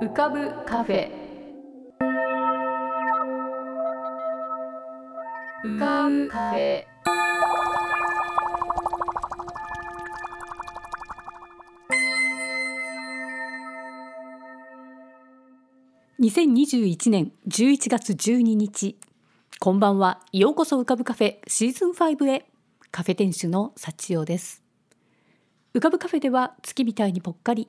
浮かぶカフェ。浮かぶカフェ。2021年11月12日。こんばんは。ようこそ浮かぶカフェシーズン5へ。カフェ店主の幸代です。浮かぶカフェでは月みたいにぽっかり。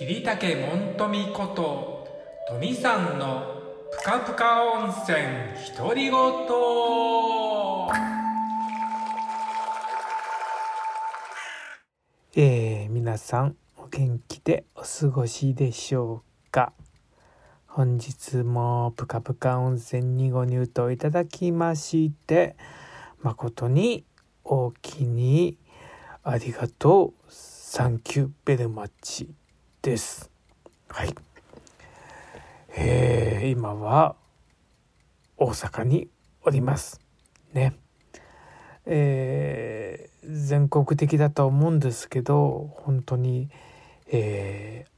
桐竹門富こと富さんのぷかぷか温泉独り言。えー、皆さんお元気でお過ごしでしょうか？本日もぷかぷか温泉にご入湯いただきまして誠に大きにありがとう。サンキューベルマッチ。です。はい。えー、今は大阪におります。ね。えー、全国的だと思うんですけど本当に、えー、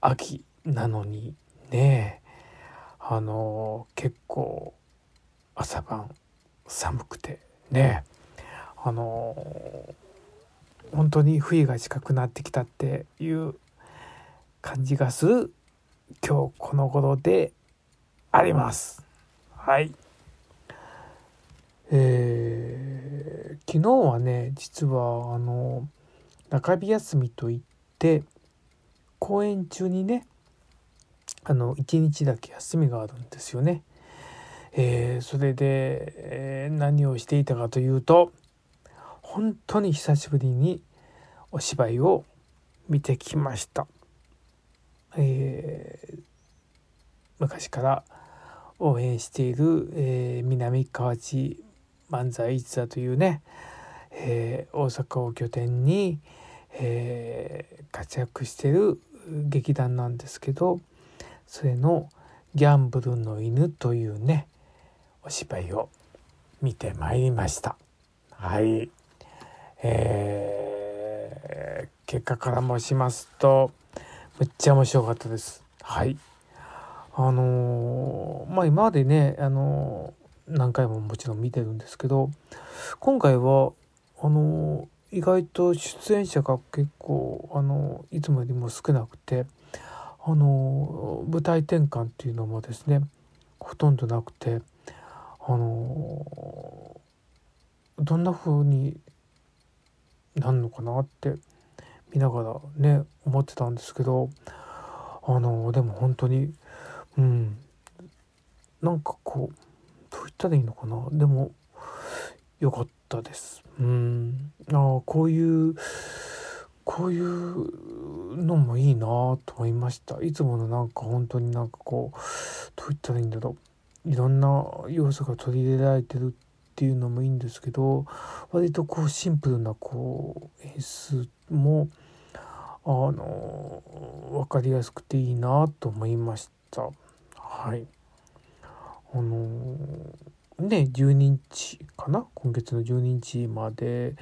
秋なのにね。あの結構朝晩寒くてね。あの本当に冬が近くなってきたっていう感じがする今日この頃であります。はいえー、昨日はね実はあの中日休みといって公演中にねあの1日だけ休みがあるんですよね。えー、それで、えー、何をしていたかというと本当に久しぶりにお芝居を見てきました。えー、昔から応援している、えー、南河内漫才一座というね、えー、大阪を拠点に、え、活躍してる劇団なんですけどそれの「ギャンブルの犬」というねお芝居を見てまいりました。はい、えー、結果から申しますとめっちゃ面白かったです。はいあのー、まあ今までね、あの何回ももちろん見てるんですけど今回はあの意外と出演者が結構あのいつもよりも少なくてあの舞台転換っていうのもですねほとんどなくてあのどんな風になんのかなって見ながらね思ってたんですけどあのでも本当にうん。なんかこうどう言ったらいいのかな。でも良かったです。うん。あこういうこういうのもいいなと思いました。いつものなんか本当になんかこうどう言ったらいいんだろう。いろんな要素が取り入れられてるっていうのもいいんですけど割とこうシンプルなこう演出もあの分かりやすくていいなと思いましたはい。あの、ね12日かな？今月の12日まで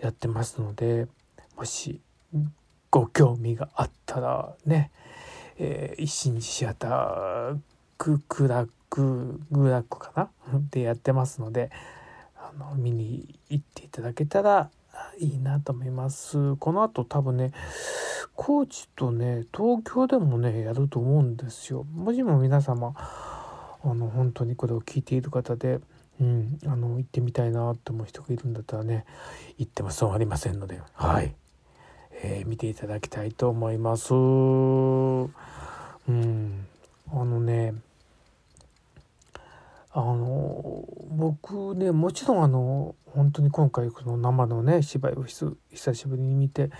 やってますのでもしご興味があったらね、えー、一心シアターククラクグラックかな？でやってますのであの見に行っていただけたらいいなと思います。この後多分ね高知とね東京でもねやると思うんですよ。もしも皆様あの本当にこれを聞いている方で、うん、あの行ってみたいなと思う人がいるんだったらね行っても損ありませんので、はい、えー、見ていただきたいと思います。うんあのねあの僕ねもちろんあの本当に今回この生のね芝居を久しぶりに見て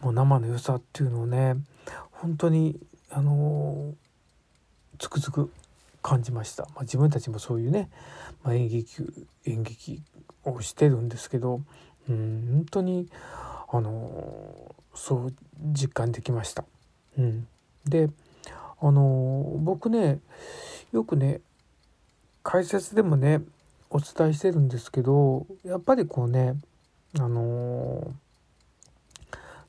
もう生の良さっていうのをね本当にあのつくづく感じました、まあ、自分たちもそういうね、まあ、演劇演劇をしてるんですけどうん本当にあのそう実感できました。うん、であの僕ねよくね解説でもねお伝えしてるんですけどやっぱりこうねあの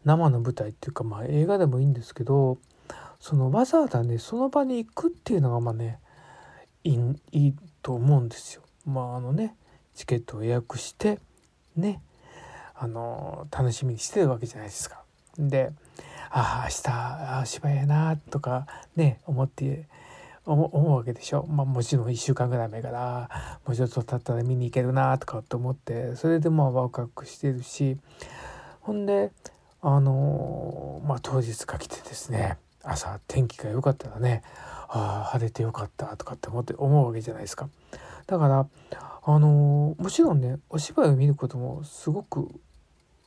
生の舞台っていうかまあ映画でもいいんですけどそのわざわざねその場に行くっていうのがまあねいいと思うんですよ。まああのねチケットを予約してねあの楽しみにしてるわけじゃないですか。でああ明日芝居やなとかね思って思うわけでしょ、まあ、もちろん1週間ぐらい前からもうちょっと経ったら見に行けるなとかって思ってそれでまあワクワクしてるしほんであのまあ当日かけてですね朝天気が良かったらねああ晴れてよかったとかって思って思うわけじゃないですか。だからあのもちろんねお芝居を見ることもすごく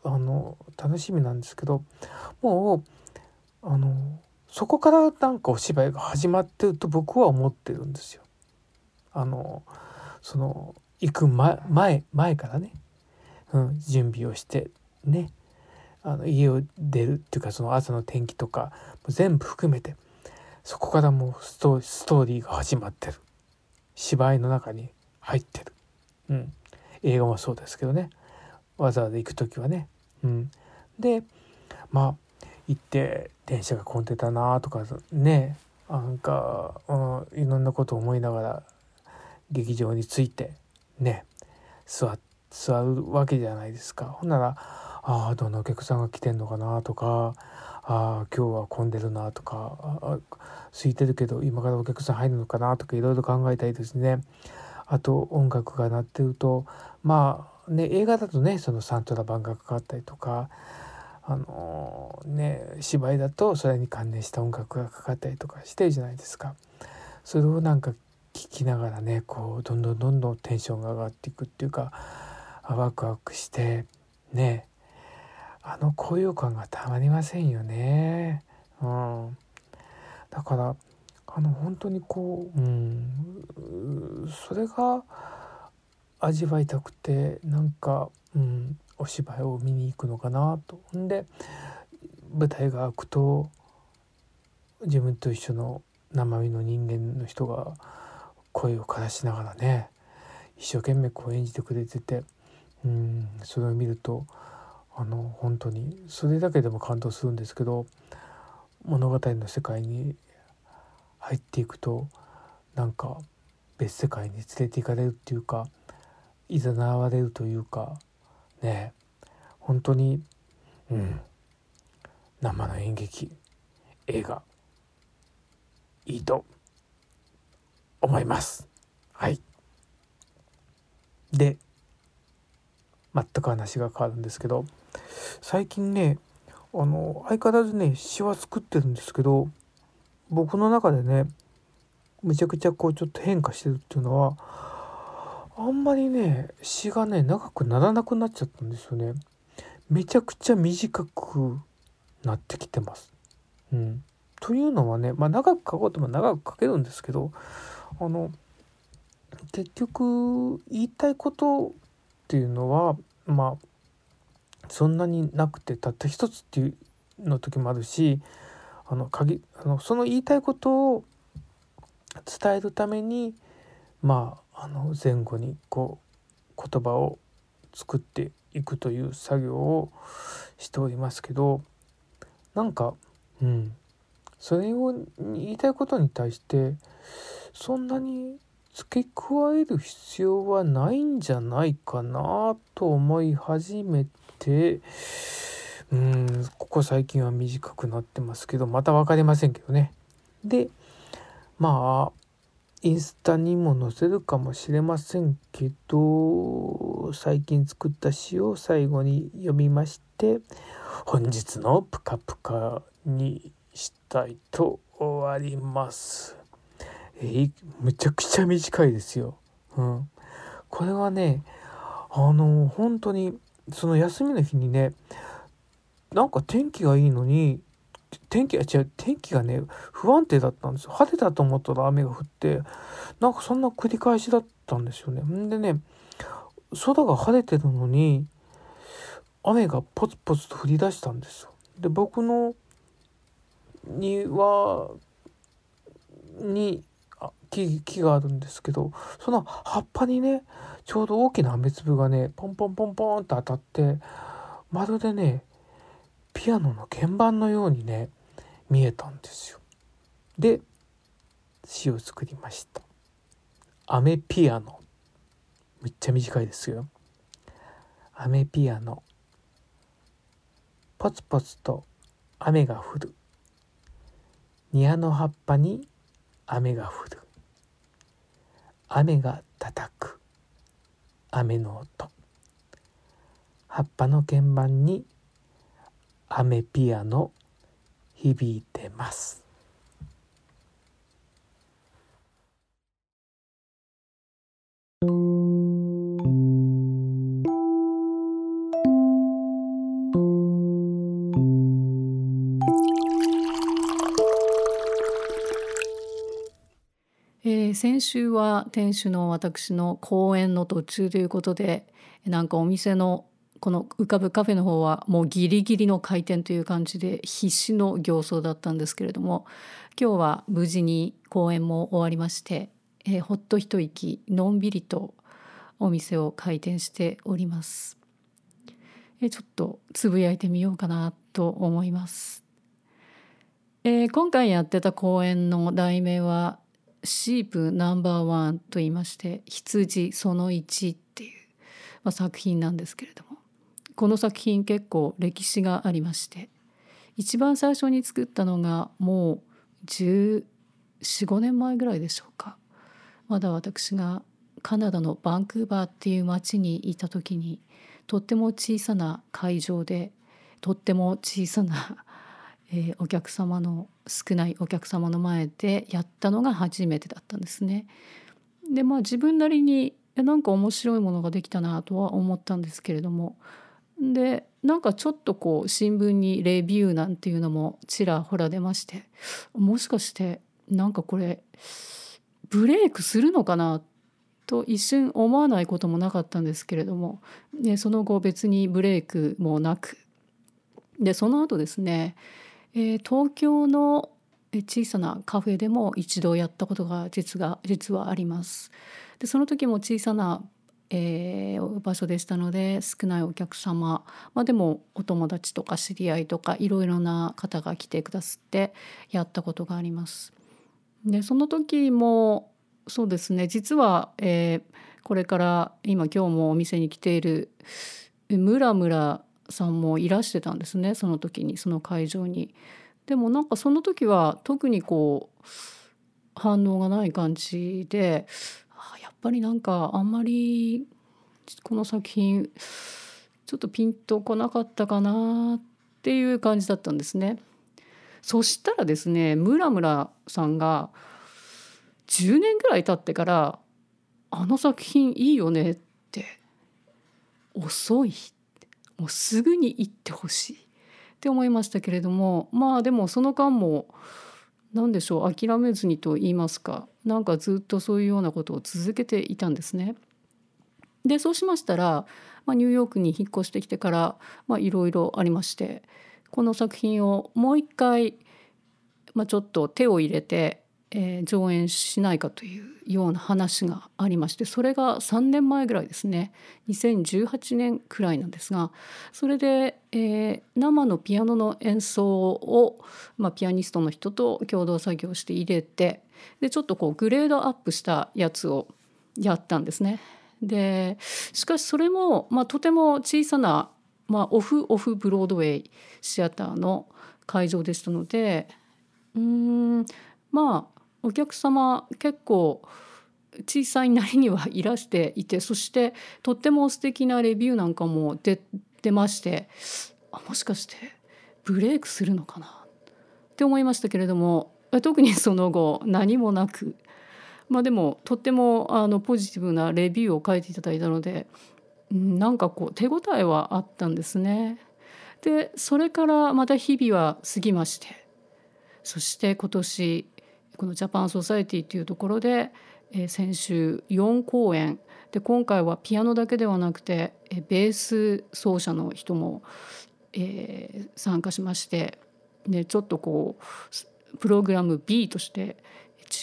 あの楽しみなんですけどもうあのそこからなんかお芝居が始まってると僕は思ってるんですよ。あのその行く前前前からね、うん、準備をしてね。あの家を出るっていうかその朝の天気とか全部含めてそこからもうストーリーが始まってる。芝居の中に入ってる、うん、映画もそうですけどね。わざわざ行く時はね、うん、でまあ行って電車が混んでたなとかねなんか、うん、いろんなことを思いながら劇場に着いてね座座るわけじゃないですか。ほんならああどのお客さんが来てんのかなとかああ今日は混んでるなとかあ空いてるけど今からお客さん入るのかなとかいろいろ考えたりですねあと音楽が鳴ってるとまあね映画だとねそのサントラ版がかかったりとかあの、ね芝居だとそれに関連した音楽がかかったりとかしてるじゃないですか。それをなんか聞きながらねこうどんどんどんどんテンションが上がっていくっていうかワクワクしてねあの高揚感がたまりませんよね。うん、だからあの本当にこう、うん、それが味わいたくてなんか、うん、お芝居を見に行くのかなと。んで舞台が開くと自分と一緒の生身の人間の人が声を枯らしながらね一生懸命こう演じてくれててうんそれを見るとあの本当にそれだけでも感動するんですけど物語の世界に入っていくとなんか別世界に連れて行かれるっていうかいざなわれるというかね本当にうん生の演劇映画いいと思います。はいで全く話が変わるんですけど最近ねあの相変わらずね詩は作ってるんですけど僕の中でねめちゃくちゃこうちょっと変化してるっていうのはあんまりね詩がね長くならなくなっちゃったんですよね。めちゃくちゃ短くなってきてます。うん、というのはね、まあ、長く書こうとも長く書けるんですけどあの結局言いたいことっていうのはまあそんなになくてたった一つっていうの時もあるしあの鍵あのその言いたいことを伝えるためにまああの前後にこう言葉を作っていくという作業をしておりますけどなんかうんそれを言いたいことに対してそんなに付け加える必要はないんじゃないかなと思い始めてうんここ最近は短くなってますけどまた分かりませんけどね。でまあインスタにも載せるかもしれませんけど最近作った詩を最後に読みまして本日の「ぷかぷか」にしたいと終わります。えー、むちゃくちゃ短いですよ。うん、これはねあの本当にその休みの日にねなんか天気がいいのに天気違う天気がね不安定だったんですよ。晴れたと思ったら雨が降ってなんかそんな繰り返しだったんですよね。んでね空が晴れてるのに雨がポツポツと降り出したんですよ。で僕の庭に木木があるんですけどその葉っぱにねちょうど大きな雨粒がねポンポンポンポンと当たってまるでねピアノの鍵盤のようにね見えたんですよ。で詩を作りました。雨ピアノめっちゃ短いですよ。雨ピアノポツポツと雨が降る庭の葉っぱに雨が降る雨が叩く雨の音葉っぱの鍵盤に雨ピアノ響いてます。えー、先週は店主の私の講演の途中ということでなんかお店のこの浮かぶカフェの方はもうギリギリの開店という感じで必死の形相だったんですけれども今日は無事に講演も終わりまして、えー、ほっと一息のんびりとお店を開店しております。えー、ちょっとつぶやいてみようかなと思います。えー、今回やってた講演の題名はシープナンバーワンと言いまして羊その1っていう、まあ、作品なんですけれどもこの作品結構歴史がありまして一番最初に作ったのがもう1415年前ぐらいでしょうかまだ私がカナダのバンクーバーっていう町にいた時にとっても小さな会場でとっても小さな えー、お客様の少ないお客様の前でやったのが初めてだったんですね。でまあ自分なりになんか面白いものができたなとは思ったんですけれどもでなんかちょっとこう新聞にレビューなんていうのもちらほら出ましてもしかしてなんかこれブレイクするのかなと一瞬思わないこともなかったんですけれども、ね、その後別にブレイクもなくでその後ですねえー、東京の小さなカフェでも一度やったことが実が実はあります。でその時も小さな、えー、場所でしたので少ないお客様、まあ、でもお友達とか知り合いとかいろいろな方が来てくださってやったことがあります。でその時もそうですね実は、えー、これから今今日もお店に来ているムラムラさんもいらしてたんですねその時にその会場に。でもなんかその時は特にこう反応がない感じでぱりなんかあんまりこの作品ちょっとピンとこなかったかなっていう感じだったんですね。そしたらですねムラムラさんが10年ぐらい経ってから「あの作品いいよね」って「遅い」もうすぐに行ってほしいって思いましたけれどもまあでもその間も何でしょう諦めずにと言いますかなんかずっとそういうようなことを続けていたんですね。でそうしましたら、まあ、ニューヨークに引っ越してきてからいろいろありましてこの作品をもう一回、まあ、ちょっと手を入れてえー、上演しないかというような話がありましてそれが3年前ぐらいですね2018年くらいなんですがそれで、えー、生のピアノの演奏を、まあ、ピアニストの人と共同作業して入れてでちょっとこうグレードアップしたやつをやったんですね。でしかしそれも、まあ、とても小さな、まあ、オフオフブロードウェイシアターの会場でしたのでうんまあお客様結構小さいなりにはいらしていてそしてとっても素敵なレビューなんかも出出ましてあもしかしてブレイクするのかな？って思いましたけれども特にその後何もなくまあでもとってもあのポジティブなレビューを書いていただいたのでなんかこう手応えはあったんですね。でそれからまた日々は過ぎましてそして今年このジャパンソサエティというところで、えー、先週4公演で今回はピアノだけではなくて、えー、ベース奏者の人も、えー、参加しまして、ね、ちょっとこうプログラム B として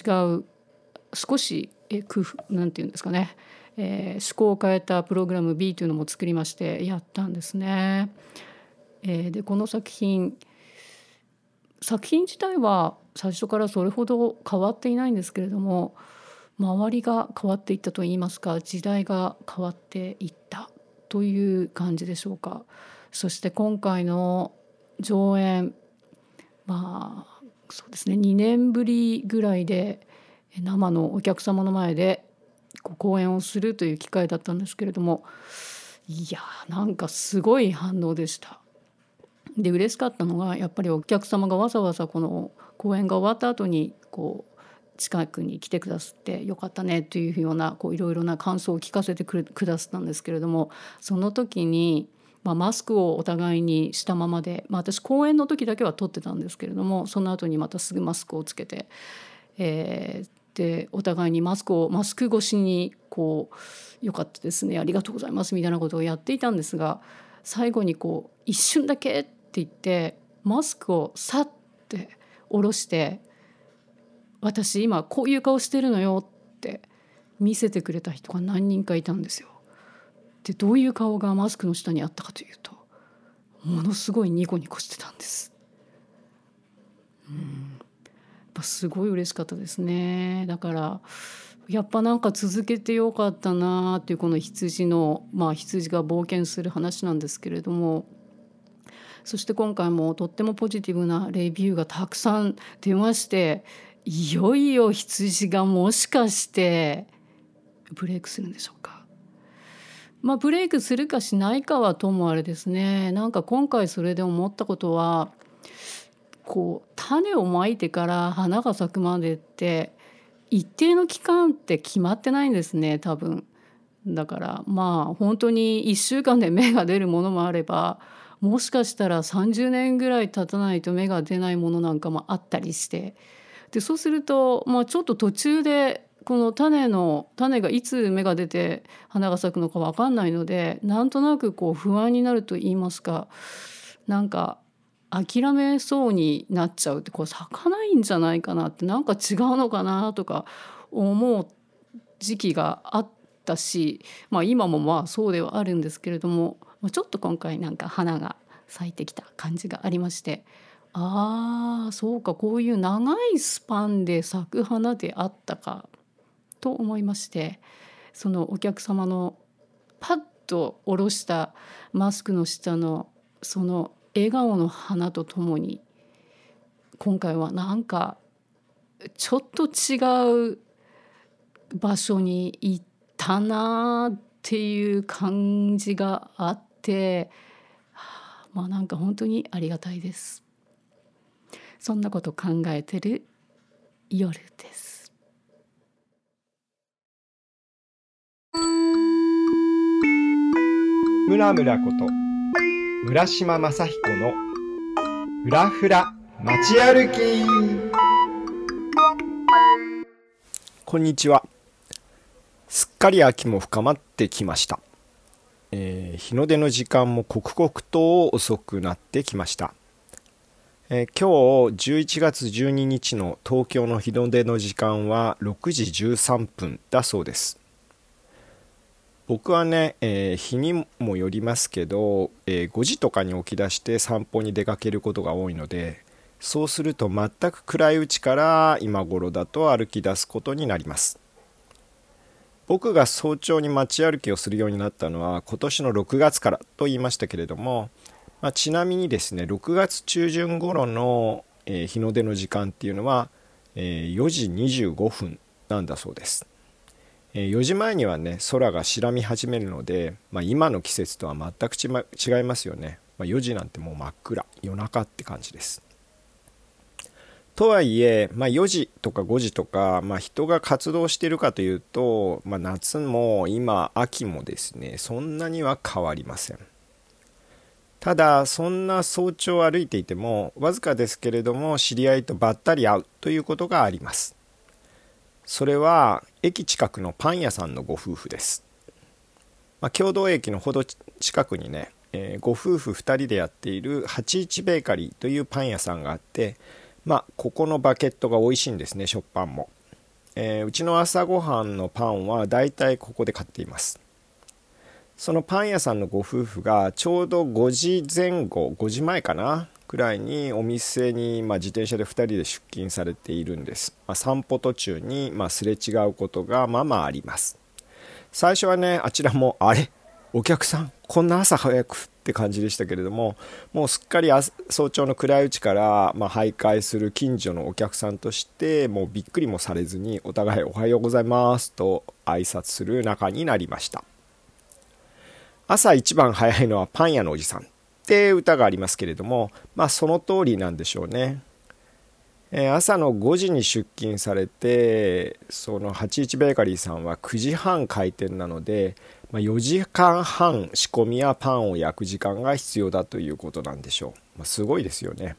違う少し、えー、工夫なんていうんですかね、えー、趣向を変えたプログラム B というのも作りましてやったんですね。えー、でこの作品作品自体は最初からそれほど変わっていないんですけれども周りが変わっていったといいますか時代が変わっていったという感じでしょうか。そして今回の上演まあそうですね2年ぶりぐらいで生のお客様の前で講演をするという機会だったんですけれどもいやなんかすごい反応でした。で嬉しかったのがやっぱりお客様がわざわざこの公演が終わった後にこう近くに来てくださってよかったねというようないろいろな感想を聞かせてくださったんですけれどもその時に、まあ、マスクをお互いにしたままで、まあ、私公演の時だけは取ってたんですけれどもその後にまたすぐマスクをつけて、えー、でお互いにマスクをマスク越しにこう「よかったですねありがとうございます」みたいなことをやっていたんですが最後にこう一瞬だけって言ってマスクをさって下ろして「私今こういう顔してるのよ」って見せてくれた人が何人かいたんですよ。でどういう顔がマスクの下にあったかというとものすごいニコニコしてたんです。うん、すごい嬉しかったですね。だからやっぱなんか続けてよかったなっていうこの羊のまあ羊が冒険する話なんですけれどもそして今回もとってもポジティブなレビューがたくさん出ましていよいよ羊がもしかしてブレイクするんでしょうか？まあ、ブレイクするかしないかはともあれですねなんか今回それで思ったことはこう種をまいてから花が咲くまでって一定の期間って決まってないんですね多分。だからまあ本当に1週間で芽が出るものもあればもしかしたら30年ぐらい経たないと芽が出ないものなんかもあったりして。でそうすると、まあ、ちょっと途中でこの種の種がいつ芽が出て花が咲くのか分かんないのでなんとなくこう不安になると言いますかなんか諦めそうになっちゃうってこう咲かないんじゃないかなってなんか違うのかなとか思う時期があったし、まあ、今もまあそうではあるんですけれどもちょっと今回なんか花が咲いてきた感じがありましてああそうかこういう長いスパンで咲く花であったかと思いましてそのお客様のパッと下ろしたマスクの下のその笑顔の花とともに今回はなんかちょっと違う場所に行ったなっていう感じがあってて、はあ、まあなんか本当にありがたいです。そんなこと考えてる夜です。村村こと村島正彦のふらふら街歩き。こんにちは。すっかり秋も深まってきましたえー、日の出の時間も刻々と遅くなってきました、えー、今日11月12日の東京の日の出の時間は6時13分だそうです。僕はね、えー、日にもよりますけど、え5時とかに起き出して散歩に出かけることが多いのでそうすると全く暗いうちから今頃だと歩き出すことになります。僕が早朝に街歩きをするようになったのは今年の6月からと言いましたけれども、まあ、ちなみにですね6月中旬頃の、日の出の時間っていうのは、えー、4時25分なんだそうです、えー、4時前にはね空が白み始めるので、まあ、今の季節とは全く違いますよね、まあ、4時なんてもう真っ暗夜中って感じです。とはいえ、まあ、4時とか5時とか、まあ、人が活動してるかというと、まあ、夏も今秋もですねそんなには変わりません。ただそんな早朝歩いていてもわずかですけれども知り合いとばったり会うということがあります。それは駅近くのパン屋さんのご夫婦です、まあ、共同駅のほど近くにね、えー、ご夫婦2人でやっている81ベーカリーというパン屋さんがあってまあここのバケットが美味しいんですね食パンも、えー、うちの朝ごはんのパンはだいたいここで買っています。そのパン屋さんのご夫婦がちょうど5時前後5時前かなくらいにお店に、まあ、自転車で2人で出勤されているんです、まあ、散歩途中に、まあ、すれ違うことがまあまああります。最初はねあちらもあれ？お客さんこんな朝早くって感じでしたけれどももうすっかり早朝の暗いうちから、まあ、徘徊する近所のお客さんとしてもうびっくりもされずにお互いおはようございますと挨拶する仲になりました朝一番早いのはパン屋のおじさんって歌がありますけれどもまあその通りなんでしょうね。朝の5時に出勤されてその81ベーカリーさんは9時半開店なので、まあ、4時間半仕込みやパンを焼く時間が必要だということなんでしょう、まあ、すごいですよね。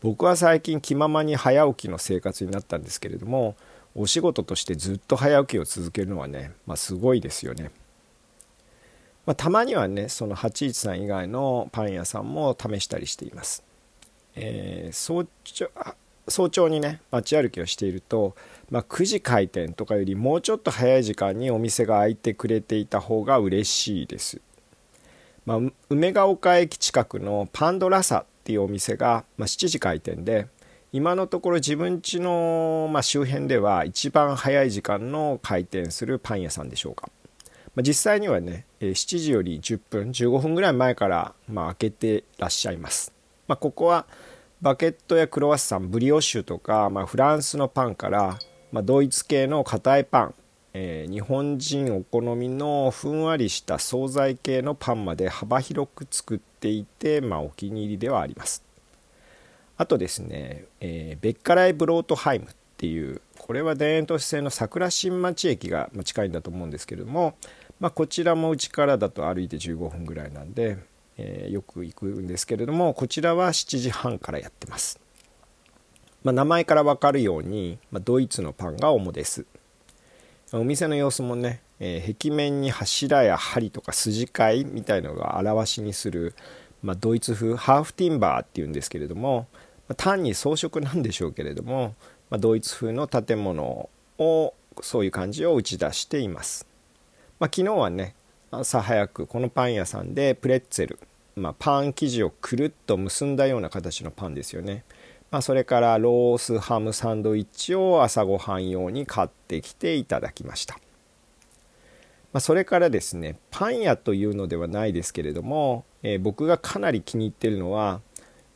僕は最近気ままに早起きの生活になったんですけれどもお仕事としてずっと早起きを続けるのはね、まあ、すごいですよね。まあ、たまにはねその81さん以外のパン屋さんも試したりしています、えー、早朝早朝にね街歩きをしていると、まあ、9時開店とかよりもうちょっと早い時間にお店が開いてくれていた方が嬉しいです、まあ、梅ヶ丘駅近くのパンドラサっていうお店が、まあ、7時開店で今のところ自分家の、ま、周辺では一番早い時間の開店するパン屋さんでしょうか。まあ、実際にはね7時より10分15分ぐらい前からま開けてらっしゃいます、ま、ここはバケットやクロワッサンブリオッシュとか、まあ、フランスのパンから、まあ、ドイツ系の硬いパン、えー、日本人お好みのふんわりした惣菜系のパンまで幅広く作っていて、まあ、お気に入りではあります。あとですね、えー、ベッカライブロートハイムっていうこれは田園都市線の桜新町駅が近いんだと思うんですけれども、まあ、こちらもうちからだと歩いて15分ぐらいなんで、えー、よく行くんですけれどもこちらは7時半からやってます、まあ、名前から分かるように、まあ、ドイツのパンが主です。お店の様子もね、えー、壁面に柱や針とか筋交いみたいのが表しにする、まあ、ドイツ風ハーフティンバーっていうんですけれども、まあ、単に装飾なんでしょうけれども、まあ、ドイツ風の建物をそういう感じを打ち出しています。まあ、昨日はね朝早くこのパン屋さんでプレッツェル、まあ、パン生地をくるっと結んだような形のパンですよね、まあ、それからロースハムサンドイッチを朝ごはん用に買ってきていただきました、まあ、それからですねパン屋というのではないですけれども、えー、僕がかなり気に入ってるのは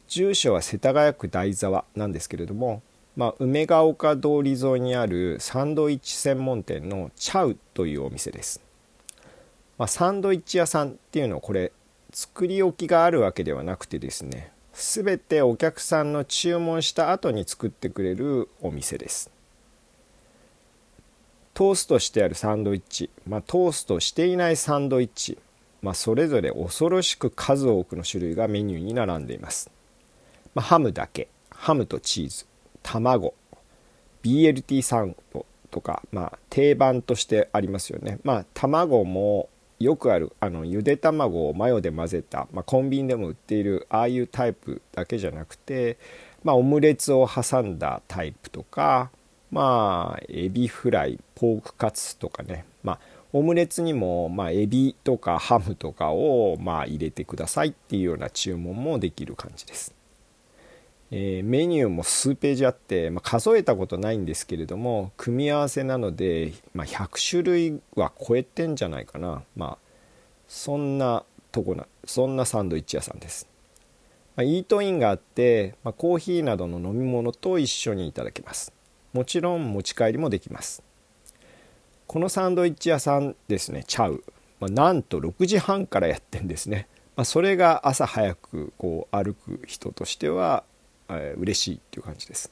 住所は世田谷区台沢なんですけれどもまあ、梅ヶ丘通り沿いにあるサンドイッチ専門店のチャウというお店です。まあ、サンドイッチ屋さんっていうのはこれ作り置きがあるわけではなくてですね全てお客さんの注文した後に作ってくれるお店です。トーストしてあるサンドイッチ、まあ、トーストしていないサンドイッチ、まあ、それぞれ恐ろしく数多くの種類がメニューに並んでいます、まあ、ハムだけハムとチーズ卵 BLT サンドとか、まあ、定番としてありますよね。まあ卵もよくあるあのゆで卵をマヨで混ぜた、まあ、コンビニでも売っているああいうタイプだけじゃなくて、まあ、オムレツを挟んだタイプとかまあエビフライポークカツとかね、まあ、オムレツにも、まあ、エビとかハムとかを、まあ、入れてくださいっていうような注文もできる感じです。えー、メニューも数ページあって、まあ、数えたことないんですけれども組み合わせなので、まあ、100種類は超えてんじゃないかな。まあそんなとこなそんなサンドイッチ屋さんです、まあ、イートインがあって、ま、コーヒーなどの飲み物と一緒にいただけます。もちろん持ち帰りもできます。このサンドイッチ屋さんですねチャウ、ま、なんと6時半からやってんですね、ま、それが朝早くこう歩く人としてはえ、嬉しいっていう感じです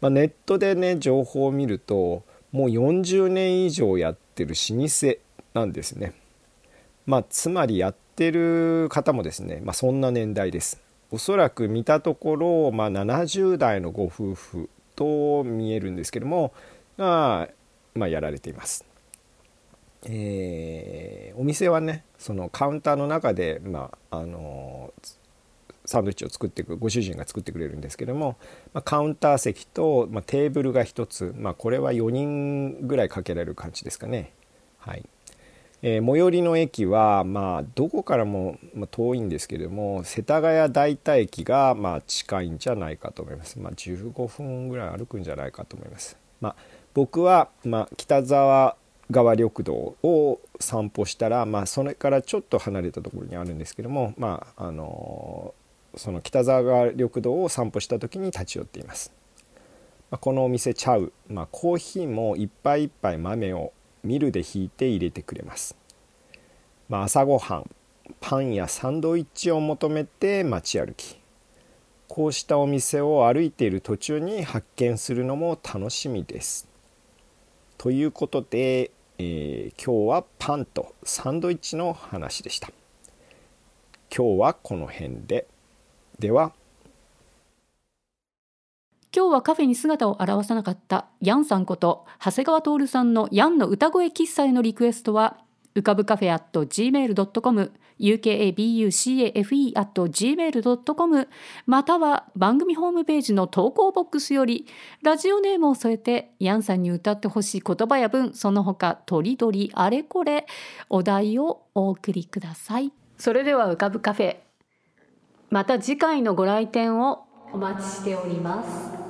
まあ、ネットでね情報を見るともう40年以上やってる老舗なんですね。まあ、つまりやってる方もですね、まあ、そんな年代です。おそらく見たところ、まあ、70代のご夫婦と見えるんですけどもが、まあ、やられています。えー、お店はねそのカウンターの中で、まあ、あのサンドイッチを作っていくご主人が作ってくれるんですけども、まあ、カウンター席と、まあ、テーブルが1つ、まあ、これは4人ぐらいかけられる感じですかね。はい。えー、最寄りの駅は、まあ、どこからも遠いんですけども世田谷代田駅が、まあ、近いんじゃないかと思います、まあ、15分ぐらい歩くんじゃないかと思います、まあ、僕は、まあ、北沢川緑道を散歩したら、まあ、それからちょっと離れたところにあるんですけども、まあ、あのその北沢川緑道を散歩した時に立ち寄っています、まあ、このお店チャウ、まあ、コーヒーも一杯一杯豆をミルでひいて入れてくれます、まあ、朝ごはんパンやサンドイッチを求めて街歩き。こうしたお店を歩いている途中に発見するのも楽しみです。ということで、えー、今日はパンとサンドイッチの話でした。今日はこの辺で。では。今日はカフェに姿を現さなかったヤンさんこと長谷川徹さんのヤンの歌声喫茶へのリクエストは浮かぶカフェ at gmail.com ukabucafe at gmail.com または番組ホームページの投稿ボックスよりラジオネームを添えてヤンさんに歌ってほしい言葉や文その他とりどりあれこれお題をお送りください。それでは浮かぶカフェまた次回のご来店をお待ちしております。